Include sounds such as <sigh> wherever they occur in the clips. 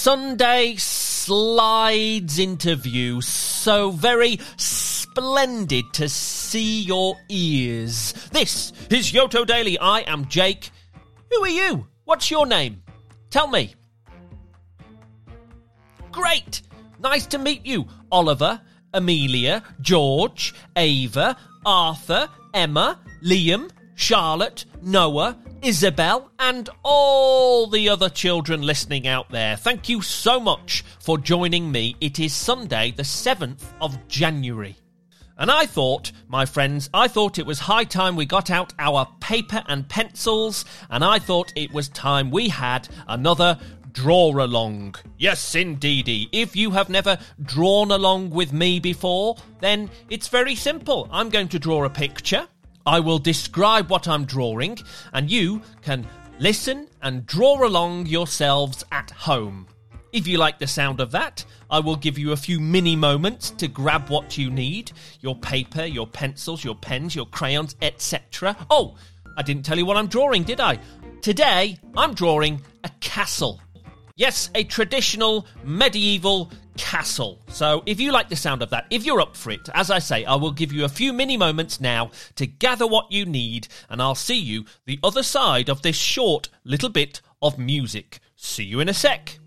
Sunday slides into view. So very splendid to see your ears. This is Yoto Daily. I am Jake. Who are you? What's your name? Tell me. Great! Nice to meet you, Oliver, Amelia, George, Ava, Arthur, Emma, Liam, Charlotte, Noah, Isabel, and all the other children listening out there. Thank you so much for joining me. It is Sunday, the 7th of January. And I thought, my friends, I thought it was high time we got out our paper and pencils, and I thought it was time we had another draw along. Yes, indeedy. If you have never drawn along with me before, then it's very simple. I'm going to draw a picture. I will describe what I'm drawing, and you can listen and draw along yourselves at home. If you like the sound of that, I will give you a few mini moments to grab what you need your paper, your pencils, your pens, your crayons, etc. Oh, I didn't tell you what I'm drawing, did I? Today, I'm drawing a castle. Yes, a traditional medieval castle. So if you like the sound of that, if you're up for it, as I say, I will give you a few mini moments now to gather what you need, and I'll see you the other side of this short little bit of music. See you in a sec.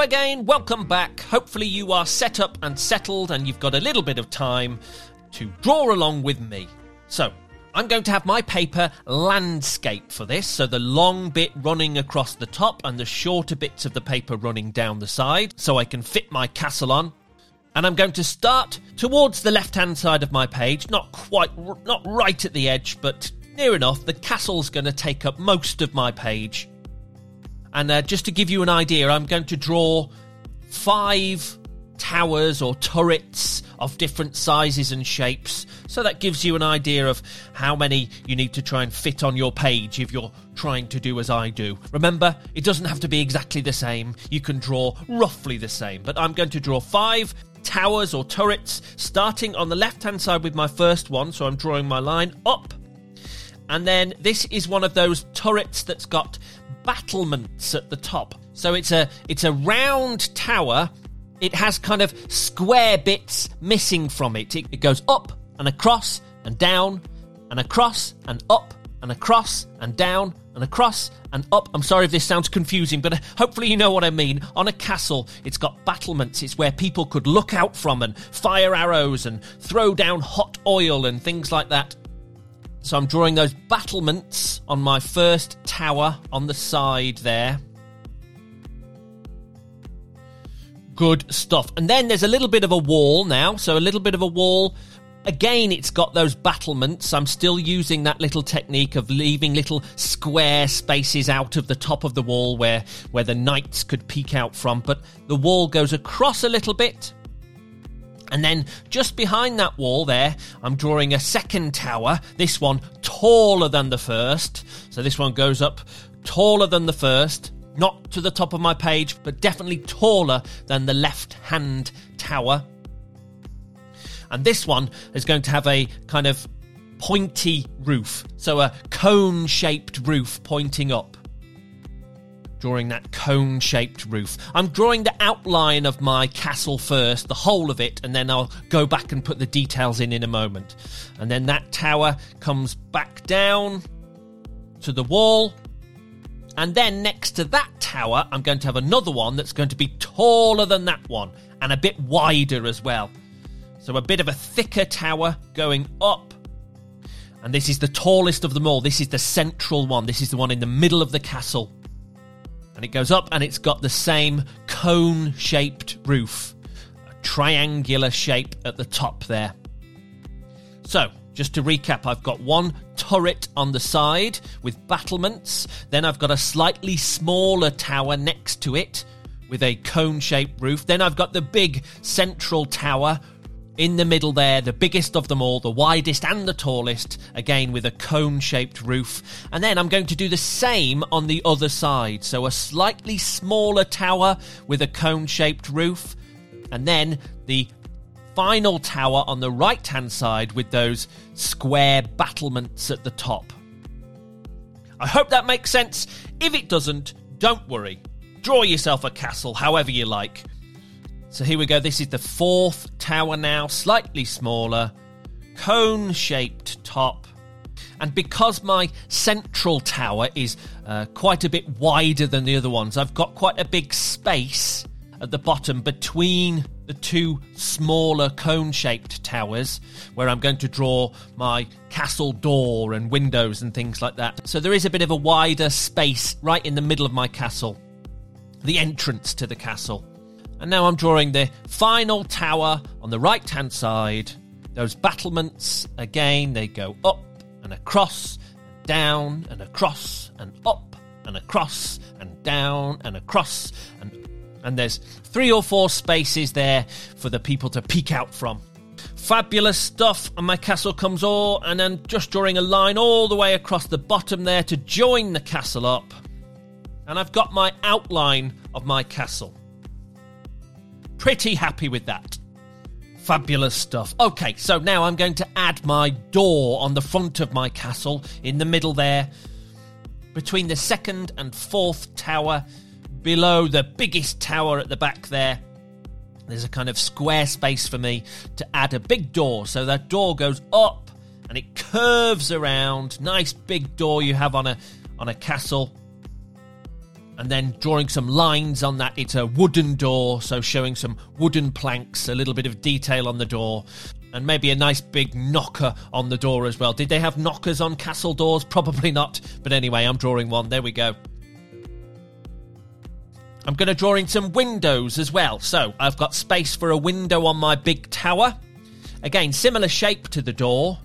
Again, welcome back. Hopefully, you are set up and settled and you've got a little bit of time to draw along with me. So, I'm going to have my paper landscape for this, so the long bit running across the top and the shorter bits of the paper running down the side, so I can fit my castle on. And I'm going to start towards the left hand side of my page, not quite, not right at the edge, but near enough. The castle's going to take up most of my page. And uh, just to give you an idea, I'm going to draw five towers or turrets of different sizes and shapes. So that gives you an idea of how many you need to try and fit on your page if you're trying to do as I do. Remember, it doesn't have to be exactly the same. You can draw roughly the same. But I'm going to draw five towers or turrets, starting on the left hand side with my first one. So I'm drawing my line up. And then this is one of those turrets that's got battlements at the top. So it's a it's a round tower. It has kind of square bits missing from it. It, it goes up and across and down and across and up and across and down and across and up. I'm sorry if this sounds confusing, but <laughs> hopefully you know what I mean. On a castle, it's got battlements. It's where people could look out from and fire arrows and throw down hot oil and things like that. So I'm drawing those battlements on my first tower on the side there. Good stuff. And then there's a little bit of a wall now. So a little bit of a wall. Again, it's got those battlements. I'm still using that little technique of leaving little square spaces out of the top of the wall where, where the knights could peek out from. But the wall goes across a little bit and then just behind that wall there, I'm drawing a second tower. This one taller than the first. So this one goes up taller than the first. Not to the top of my page, but definitely taller than the left hand tower. And this one is going to have a kind of pointy roof. So a cone shaped roof pointing up drawing that cone shaped roof. I'm drawing the outline of my castle first, the whole of it, and then I'll go back and put the details in in a moment. And then that tower comes back down to the wall. And then next to that tower, I'm going to have another one that's going to be taller than that one and a bit wider as well. So a bit of a thicker tower going up. And this is the tallest of them all. This is the central one. This is the one in the middle of the castle and it goes up and it's got the same cone shaped roof, a triangular shape at the top there. So, just to recap, I've got one turret on the side with battlements, then I've got a slightly smaller tower next to it with a cone shaped roof, then I've got the big central tower in the middle there, the biggest of them all, the widest and the tallest, again with a cone shaped roof. And then I'm going to do the same on the other side. So a slightly smaller tower with a cone shaped roof. And then the final tower on the right hand side with those square battlements at the top. I hope that makes sense. If it doesn't, don't worry. Draw yourself a castle however you like. So here we go. This is the fourth tower now, slightly smaller, cone shaped top. And because my central tower is uh, quite a bit wider than the other ones, I've got quite a big space at the bottom between the two smaller cone shaped towers where I'm going to draw my castle door and windows and things like that. So there is a bit of a wider space right in the middle of my castle, the entrance to the castle. And now I'm drawing the final tower on the right hand side. Those battlements, again, they go up and across, and down and across, and up and across, and down and across. And, and there's three or four spaces there for the people to peek out from. Fabulous stuff, and my castle comes all, and then just drawing a line all the way across the bottom there to join the castle up. And I've got my outline of my castle. Pretty happy with that. Fabulous stuff. Okay, so now I'm going to add my door on the front of my castle, in the middle there, between the second and fourth tower, below the biggest tower at the back there. There's a kind of square space for me to add a big door. So that door goes up and it curves around. Nice big door you have on a on a castle and then drawing some lines on that. It's a wooden door, so showing some wooden planks, a little bit of detail on the door, and maybe a nice big knocker on the door as well. Did they have knockers on castle doors? <laughs> Probably not, but anyway, I'm drawing one. There we go. I'm going to draw in some windows as well. So I've got space for a window on my big tower. Again, similar shape to the door.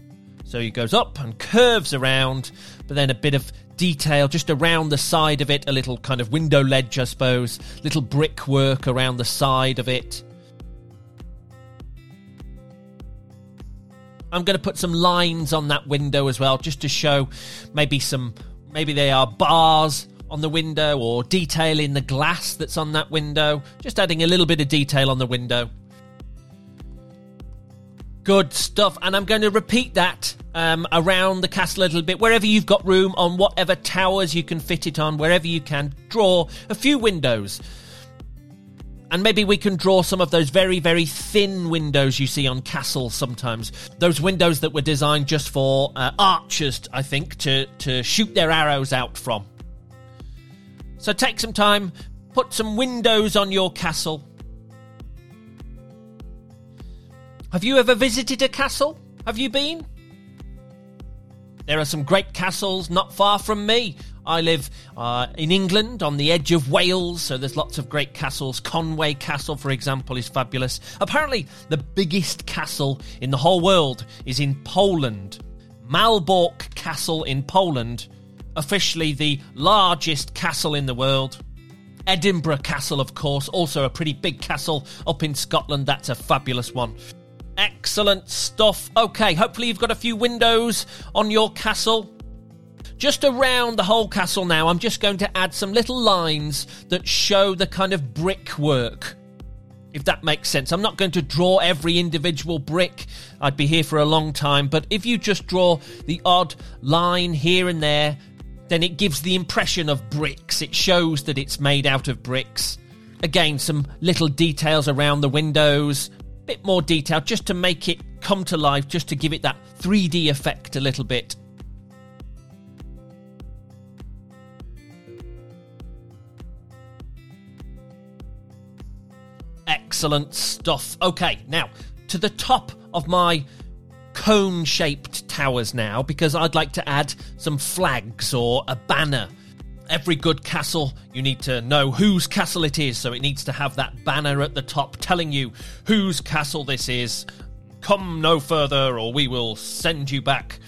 So he goes up and curves around, but then a bit of detail just around the side of it, a little kind of window ledge, I suppose, little brickwork around the side of it. I'm going to put some lines on that window as well, just to show maybe some, maybe they are bars on the window or detail in the glass that's on that window. Just adding a little bit of detail on the window. Good stuff. And I'm going to repeat that um, around the castle a little bit, wherever you've got room, on whatever towers you can fit it on, wherever you can. Draw a few windows. And maybe we can draw some of those very, very thin windows you see on castles sometimes. Those windows that were designed just for uh, archers, I think, to, to shoot their arrows out from. So take some time, put some windows on your castle Have you ever visited a castle? Have you been? There are some great castles not far from me. I live uh, in England on the edge of Wales, so there's lots of great castles. Conway Castle, for example, is fabulous. Apparently, the biggest castle in the whole world is in Poland. Malbork Castle in Poland, officially the largest castle in the world. Edinburgh Castle, of course, also a pretty big castle up in Scotland. That's a fabulous one. Excellent stuff. Okay, hopefully you've got a few windows on your castle. Just around the whole castle now, I'm just going to add some little lines that show the kind of brickwork. If that makes sense. I'm not going to draw every individual brick. I'd be here for a long time. But if you just draw the odd line here and there, then it gives the impression of bricks. It shows that it's made out of bricks. Again, some little details around the windows, bit more detail just to make it come to life, just to give it that 3D effect a little bit. Excellent stuff. Okay, now to the top of my cone shaped towers now because I'd like to add some flags or a banner every good castle, you need to know whose castle it is, so it needs to have that banner at the top telling you whose castle this is. Come no further, or we will send you back.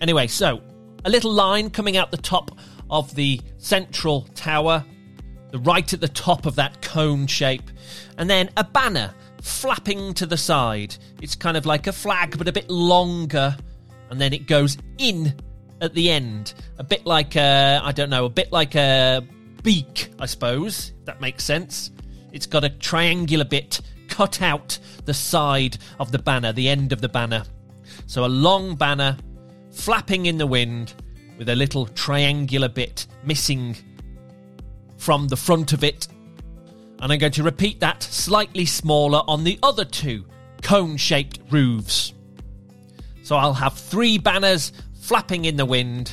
Anyway, so a little line coming out the top of the central tower, the right at the top of that cone shape, and then a banner flapping to the side. It's kind of like a flag, but a bit longer, and then it goes in at the end. A bit like a, I don't know, a bit like a beak, I suppose, that makes sense. It's got a triangular bit cut out the side of the banner, the end of the banner. So a long banner flapping in the wind with a little triangular bit missing from the front of it. And I'm going to repeat that slightly smaller on the other two cone shaped roofs. So I'll have three banners flapping in the wind.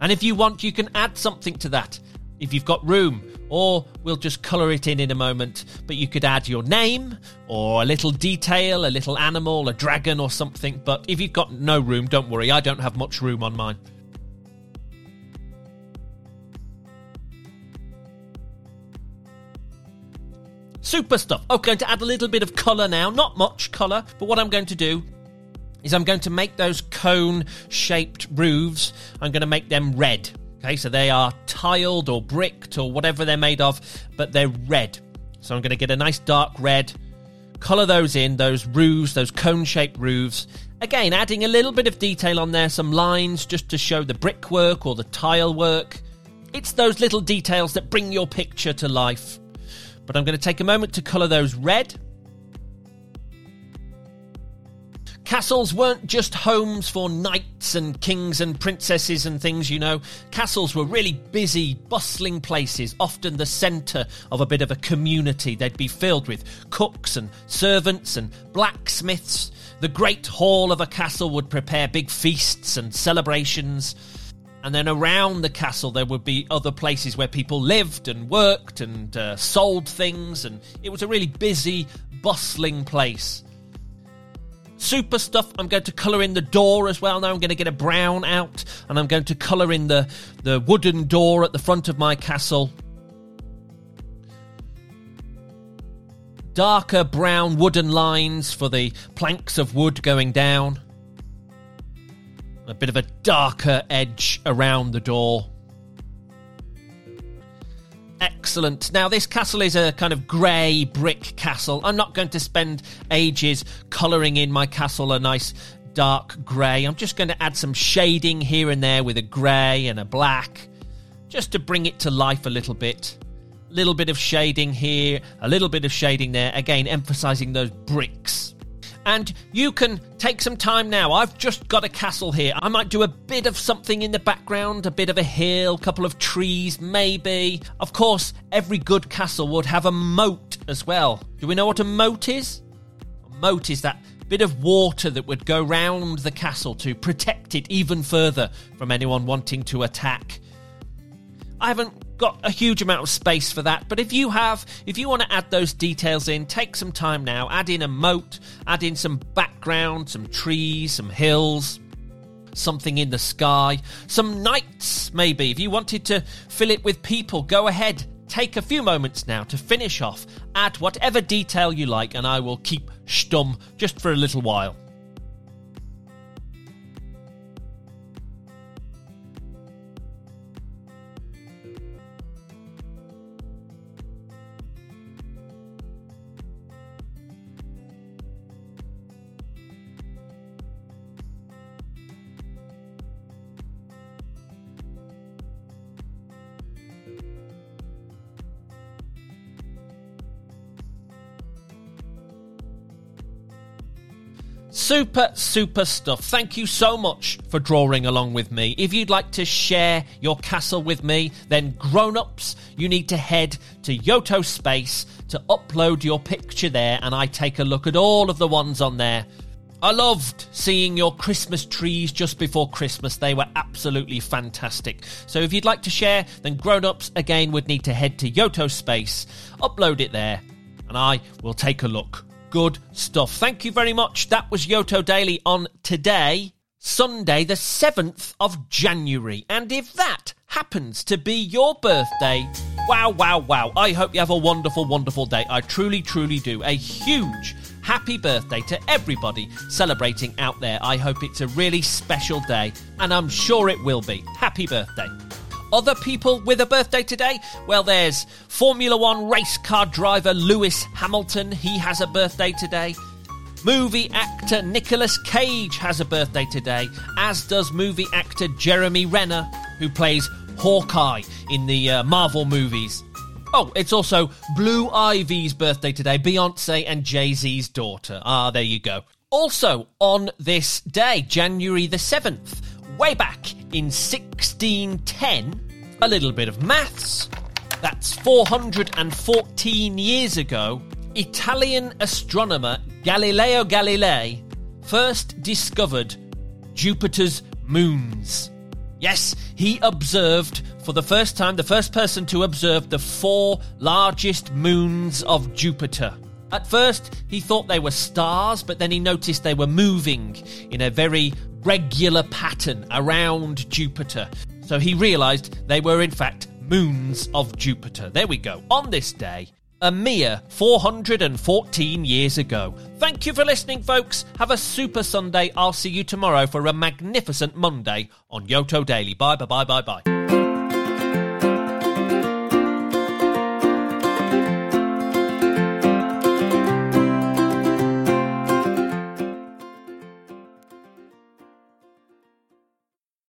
And if you want, you can add something to that if you've got room, or we'll just colour it in in a moment. But you could add your name, or a little detail, a little animal, a dragon, or something. But if you've got no room, don't worry, I don't have much room on mine. Super stuff. I'm going to add a little bit of colour now. Not much colour, but what I'm going to do is I'm going to make those cone shaped roofs, I'm going to make them red. Okay, so they are tiled or bricked or whatever they're made of, but they're red. So I'm going to get a nice dark red, colour those in, those roofs, those cone shaped roofs. Again, adding a little bit of detail on there, some lines just to show the brickwork or the tile work. It's those little details that bring your picture to life. But I'm going to take a moment to colour those red. Castles weren't just homes for knights and kings and princesses and things, you know. Castles were really busy, bustling places, often the centre of a bit of a community. They'd be filled with cooks and servants and blacksmiths. The great hall of a castle would prepare big feasts and celebrations. And then around the castle, there would be other places where people lived and worked and uh, sold things, and it was a really busy, bustling place. Super stuff. I'm going to colour in the door as well. Now I'm going to get a brown out, and I'm going to colour in the the wooden door at the front of my castle. Darker brown wooden lines for the planks of wood going down a bit of a darker edge around the door. Excellent. Now, this castle is a kind of grey brick castle. I'm not going to spend ages colouring in my castle a nice dark grey. I'm just going to add some shading here and there with a grey and a black, just to bring it to life a little bit. A little bit of shading here, a little bit of shading there. Again, emphasising those bricks and you can take some time now. I've just got a castle here. I might do a bit of something in the background, a bit of a hill, a couple of trees, maybe. Of course, every good castle would have a moat as well. Do we know what a moat is? A moat is that bit of water that would go round the castle to protect it even further from anyone wanting to attack. I haven't got a huge amount of space for that, but if you have, if you want to add those details in, take some time now. Add in a moat, add in some background, some trees, some hills, something in the sky, some knights maybe. If you wanted to fill it with people, go ahead. Take a few moments now to finish off. Add whatever detail you like, and I will keep stum just for a little while. Super, super stuff. Thank you so much for drawing along with me. If you'd like to share your castle with me, then grown ups, you need to head to Yoto Space to upload your picture there, and I take a look at all of the ones on there. I loved seeing your Christmas trees just before Christmas. They were absolutely fantastic. So if you'd like to share, then grown ups again would need to head to Yoto Space, upload it there, and I will take a look. Good stuff. Thank you very much. That was Yoto Daily on today, Sunday, the 7th of January. And if that happens to be your birthday, wow, wow, wow. I hope you have a wonderful, wonderful day. I truly, truly do. A huge happy birthday to everybody celebrating out there. I hope it's a really special day, and I'm sure it will be. Happy birthday. Other people with a birthday today? Well, there's Formula One race car driver Lewis Hamilton. He has a birthday today. Movie actor Nicolas Cage has a birthday today, as does movie actor Jeremy Renner, who plays Hawkeye in the uh, Marvel movies. Oh, it's also Blue Ivy's birthday today, Beyonce and Jay Z's daughter. Ah, there you go. Also, on this day, January the 7th, way back in 1610, a little bit of maths. That's 414 years ago, Italian astronomer Galileo Galilei first discovered Jupiter's moons. Yes, he observed for the first time, the first person to observe the four largest moons of Jupiter. At first, he thought they were stars, but then he noticed they were moving in a very regular pattern around Jupiter. So he realized they were, in fact, moons of Jupiter. There we go. On this day, a mere 414 years ago. Thank you for listening, folks. Have a super Sunday. I'll see you tomorrow for a magnificent Monday on Yoto Daily. Bye, bye, bye, bye, bye.